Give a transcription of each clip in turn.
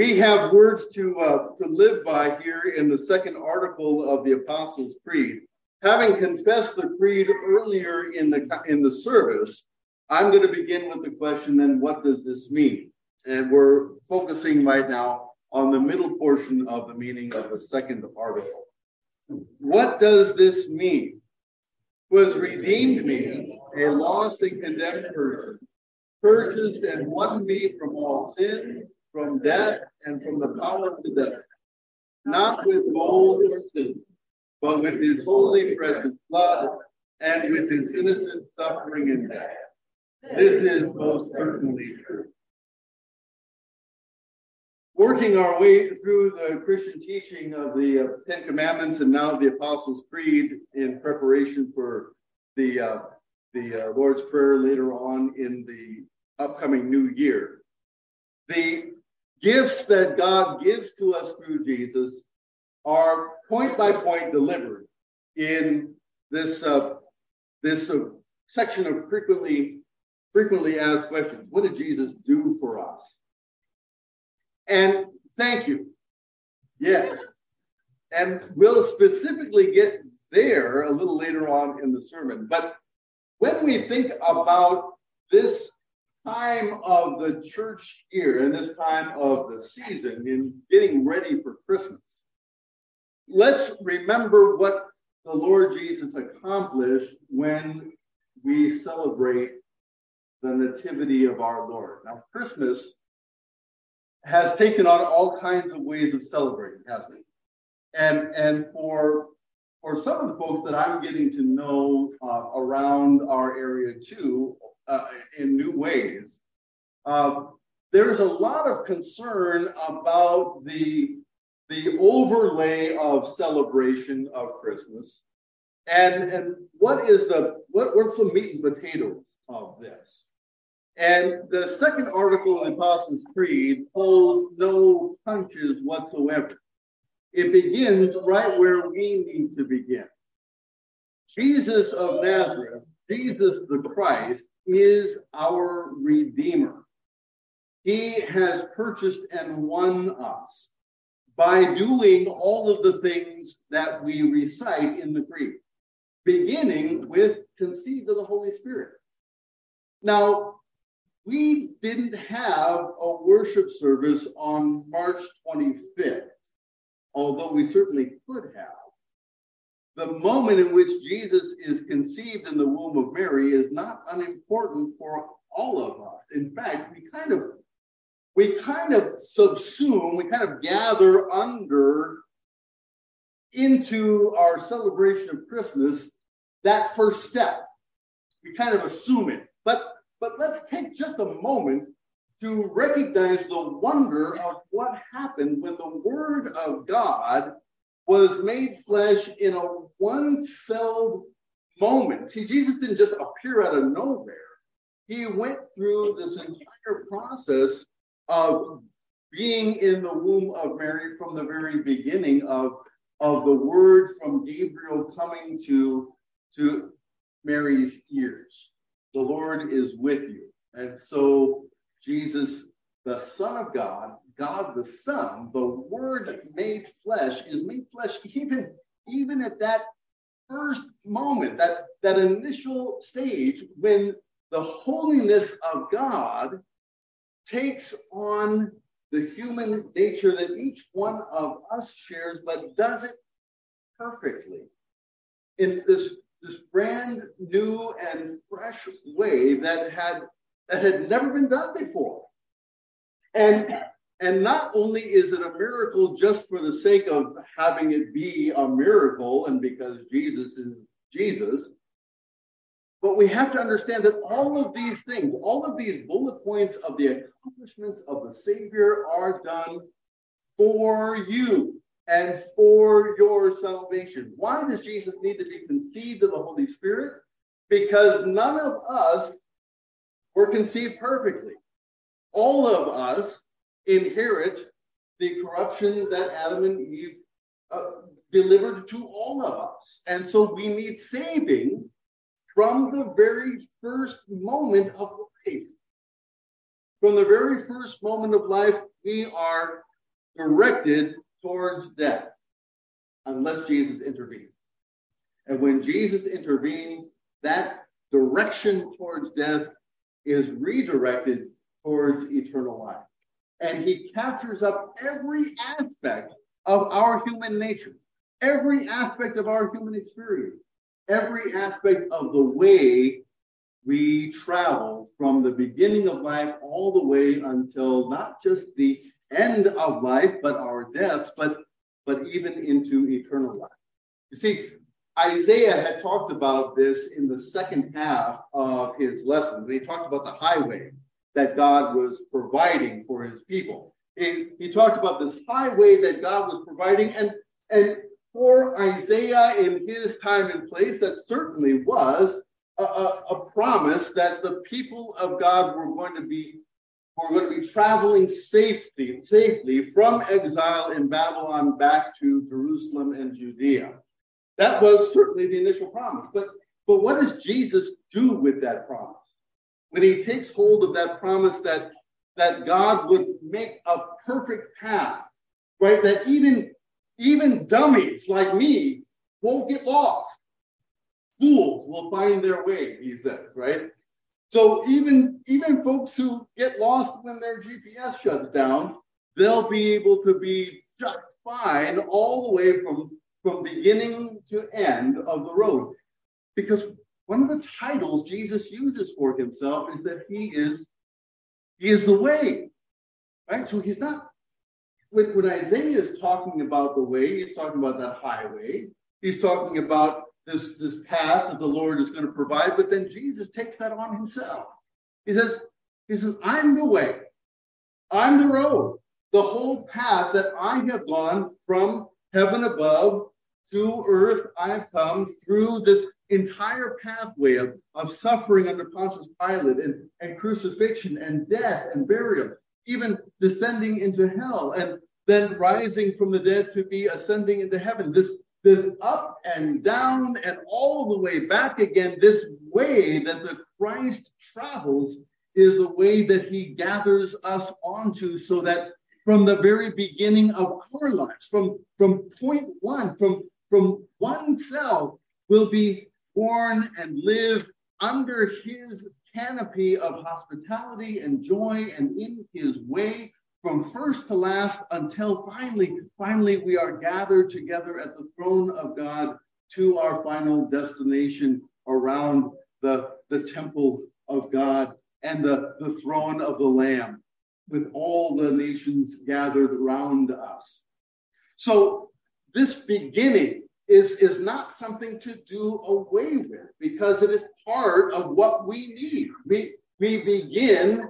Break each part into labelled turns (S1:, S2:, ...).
S1: We have words to, uh, to live by here in the second article of the Apostles' Creed. Having confessed the creed earlier in the, in the service, I'm going to begin with the question then, what does this mean? And we're focusing right now on the middle portion of the meaning of the second article. What does this mean? Was redeemed me, a lost and condemned person, purchased and won me from all sins, from death, and from the power of the devil, not with gold or silver, but with his holy precious blood, and with his innocent suffering and death. This is most certainly true. Working our way through the Christian teaching of the uh, Ten Commandments and now the Apostles' Creed in preparation for the uh, the uh, Lord's Prayer later on in the upcoming new year. The gifts that God gives to us through Jesus are point by point delivered in this uh, this uh, section of frequently frequently asked questions. What did Jesus do for us? And thank you. Yes. And we'll specifically get there a little later on in the sermon. But when we think about this time of the church year and this time of the season in getting ready for Christmas, let's remember what the Lord Jesus accomplished when we celebrate the nativity of our Lord. Now, Christmas has taken on all kinds of ways of celebrating, hasn't it? And and for for some of the folks that I'm getting to know uh, around our area too, uh, in new ways, uh, there's a lot of concern about the the overlay of celebration of Christmas, and and what is the what what's the meat and potatoes of this? And the second article of the Apostles' Creed holds no punches whatsoever. It begins right where we need to begin. Jesus of Nazareth, Jesus the Christ, is our Redeemer. He has purchased and won us by doing all of the things that we recite in the Creed, beginning with conceived of the Holy Spirit. Now, we didn't have a worship service on March 25th, although we certainly could have. The moment in which Jesus is conceived in the womb of Mary is not unimportant for all of us. In fact, we kind of we kind of subsume, we kind of gather under into our celebration of Christmas that first step. We kind of assume it. But but let's take just a moment to recognize the wonder of what happened when the Word of God was made flesh in a one celled moment. See, Jesus didn't just appear out of nowhere, He went through this entire process of being in the womb of Mary from the very beginning of, of the word from Gabriel coming to, to Mary's ears the Lord is with you. And so Jesus, the Son of God, God the Son, the Word made flesh, is made flesh even, even at that first moment, that, that initial stage when the holiness of God takes on the human nature that each one of us shares, but does it perfectly. In this this brand new and fresh way that had that had never been done before. And and not only is it a miracle just for the sake of having it be a miracle and because Jesus is Jesus, but we have to understand that all of these things, all of these bullet points of the accomplishments of the Savior are done for you and for your salvation. Why does Jesus need to be conceived of the Holy Spirit? Because none of us were conceived perfectly. All of us inherit the corruption that Adam and Eve uh, delivered to all of us. And so we need saving from the very first moment of life. From the very first moment of life, we are directed towards death unless Jesus intervenes. And when Jesus intervenes, that direction towards death is redirected towards eternal life. And he captures up every aspect of our human nature, every aspect of our human experience, every aspect of the way we travel from the beginning of life all the way until not just the end of life, but our deaths, but, but even into eternal life. You see, Isaiah had talked about this in the second half of his lesson. He talked about the highway that God was providing for his people. He, he talked about this highway that God was providing, and, and for Isaiah in his time and place, that certainly was a, a, a promise that the people of God were going to be were going to be traveling safely, safely from exile in Babylon back to Jerusalem and Judea. That was certainly the initial promise. But, but what does Jesus do with that promise? When he takes hold of that promise that, that God would make a perfect path, right? That even, even dummies like me won't get lost. Fools will find their way, he says, right? So even, even folks who get lost when their GPS shuts down, they'll be able to be just fine all the way from from beginning to end of the road. Because one of the titles Jesus uses for himself is that he is he is the way. Right? So he's not when, when Isaiah is talking about the way, he's talking about that highway. He's talking about this, this path that the Lord is going to provide, but then Jesus takes that on himself. He says, He says, I'm the way, I'm the road, the whole path that I have gone from heaven above to earth I have come through this entire pathway of, of suffering under Pontius Pilate and, and crucifixion and death and burial, even descending into hell and then rising from the dead to be ascending into heaven. This, this up and down and all the way back again, this way that the Christ travels is the way that he gathers us onto so that from the very beginning of our lives, from, from point one, from, from one cell, will be born and live under his canopy of hospitality and joy and in his way from first to last until finally, finally we are gathered together at the throne of God to our final destination around the, the temple of God and the, the throne of the Lamb with all the nations gathered around us. So this beginning is, is not something to do away with because it is part of what we need. We, we begin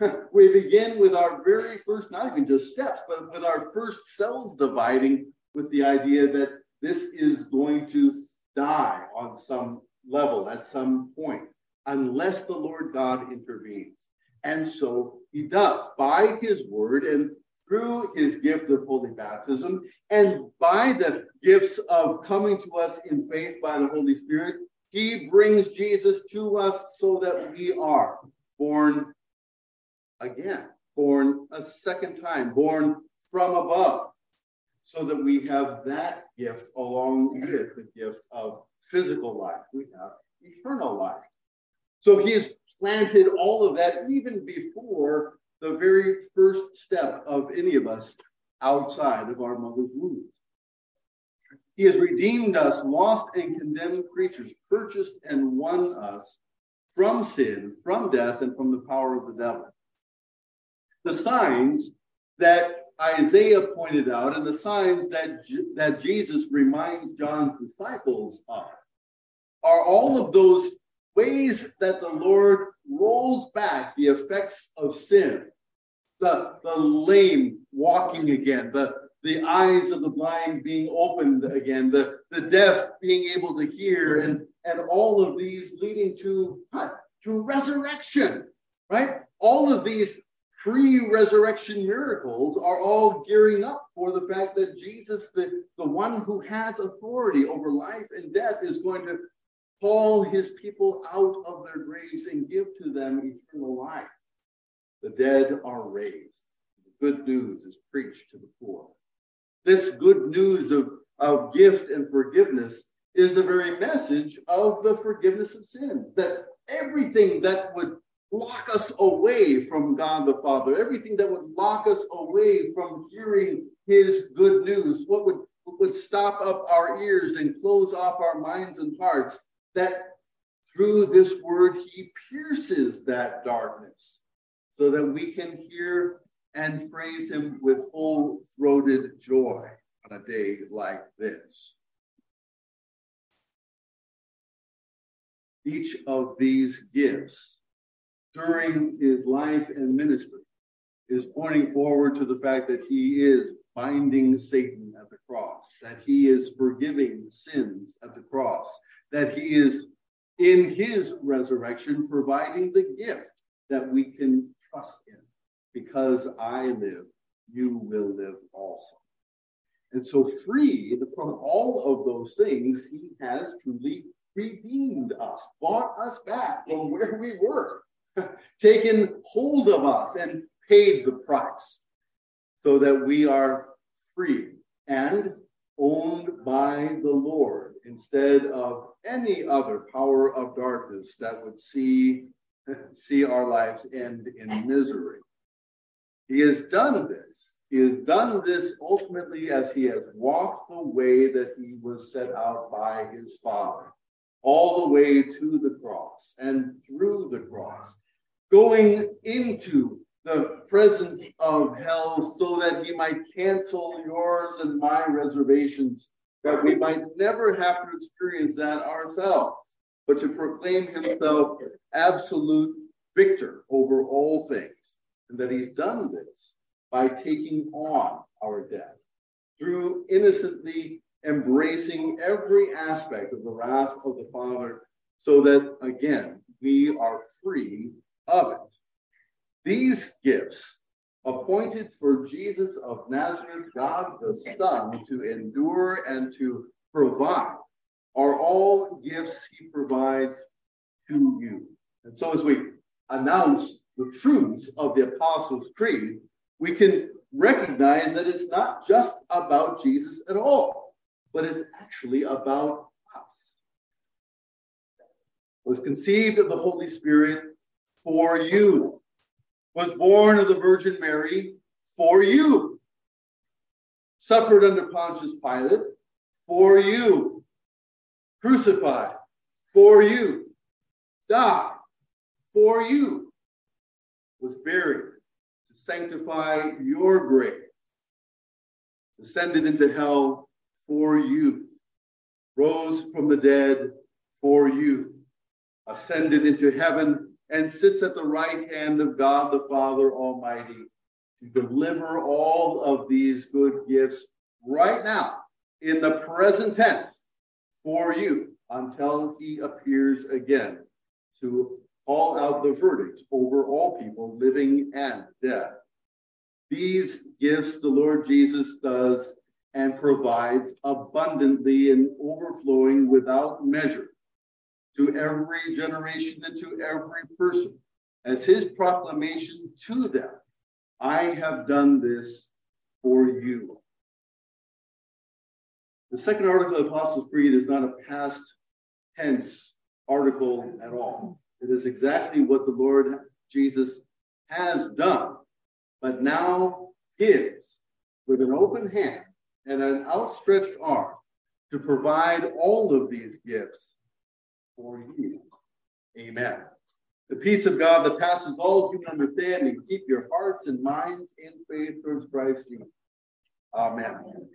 S1: we begin with our very first, not even just steps, but with our first cells dividing with the idea that this is going to die on some level at some point, unless the Lord God intervenes. And so he does by his word and through his gift of holy baptism and by the gifts of coming to us in faith by the Holy Spirit, he brings Jesus to us so that we are born again, born a second time, born from above, so that we have that gift along with the gift of physical life. We have eternal life. So he has planted all of that even before the very first step of any of us outside of our mother's womb. He has redeemed us, lost and condemned creatures, purchased and won us from sin, from death, and from the power of the devil. The signs that Isaiah pointed out and the signs that, that Jesus reminds John's disciples of are all of those ways that the Lord rolls back the effects of sin. The, the lame walking again, the, the eyes of the blind being opened again, the, the deaf being able to hear, and, and all of these leading to what? To resurrection, right? All of these pre-resurrection miracles are all gearing up for the fact that Jesus, the, the one who has authority over life and death, is going to call his people out of their graves and give to them eternal life. The dead are raised. The good news is preached to the poor. This good news of, of gift and forgiveness is the very message of the forgiveness of sins. That everything that would lock us away from God the Father, everything that would lock us away from hearing his good news, what would, would stop up our ears and close off our minds and hearts, that through this word, he pierces that darkness so that we can hear and praise him with full throated joy on a day like this. Each of these gifts during his life and ministry is pointing forward to the fact that he is binding Satan at the cross, that he is forgiving sins at the cross, that he is in his resurrection providing the gift that we can trust in. Because I live, you will live also. And so, free from all of those things, he has truly redeemed us, bought us back from where we were, taken hold of us, and paid the price so that we are free and owned by the Lord instead of any other power of darkness that would see, see our lives end in misery. He has done this. He has done this ultimately as he has walked the way that he was set out by his Father, all the way to the cross and through the cross, going into the presence of hell so that he might cancel yours and my reservations, that we might never have to experience that ourselves, but to proclaim himself absolute victor over all things. And that he's done this by taking on our death through innocently embracing every aspect of the wrath of the Father, so that again we are free of it. These gifts, appointed for Jesus of Nazareth, God the Son, to endure and to provide, are all gifts he provides to you. And so, as we announce the truths of the Apostles' Creed, we can recognize that it's not just about Jesus at all, but it's actually about us. Was conceived of the Holy Spirit for you was born of the Virgin Mary for you, suffered under Pontius Pilate for you, crucified for you, died for you, was buried to sanctify your grave, descended into hell for you, rose from the dead for you, ascended into heaven and sits at the right hand of God the Father Almighty to deliver all of these good gifts right now in the present tense for you until he appears again to call out the verdict over all people, living and dead. These gifts the Lord Jesus does and provides abundantly and overflowing without measure to every generation and to every person as his proclamation to them I have done this for you. The second article of the Apostles' Creed is not a past tense article at all. It is exactly what the Lord Jesus has done, but now gives with an open hand and an outstretched arm to provide all of these gifts for you. Amen. The peace of God that passes all human understanding, keep your hearts and minds in faith towards Christ Jesus. Amen.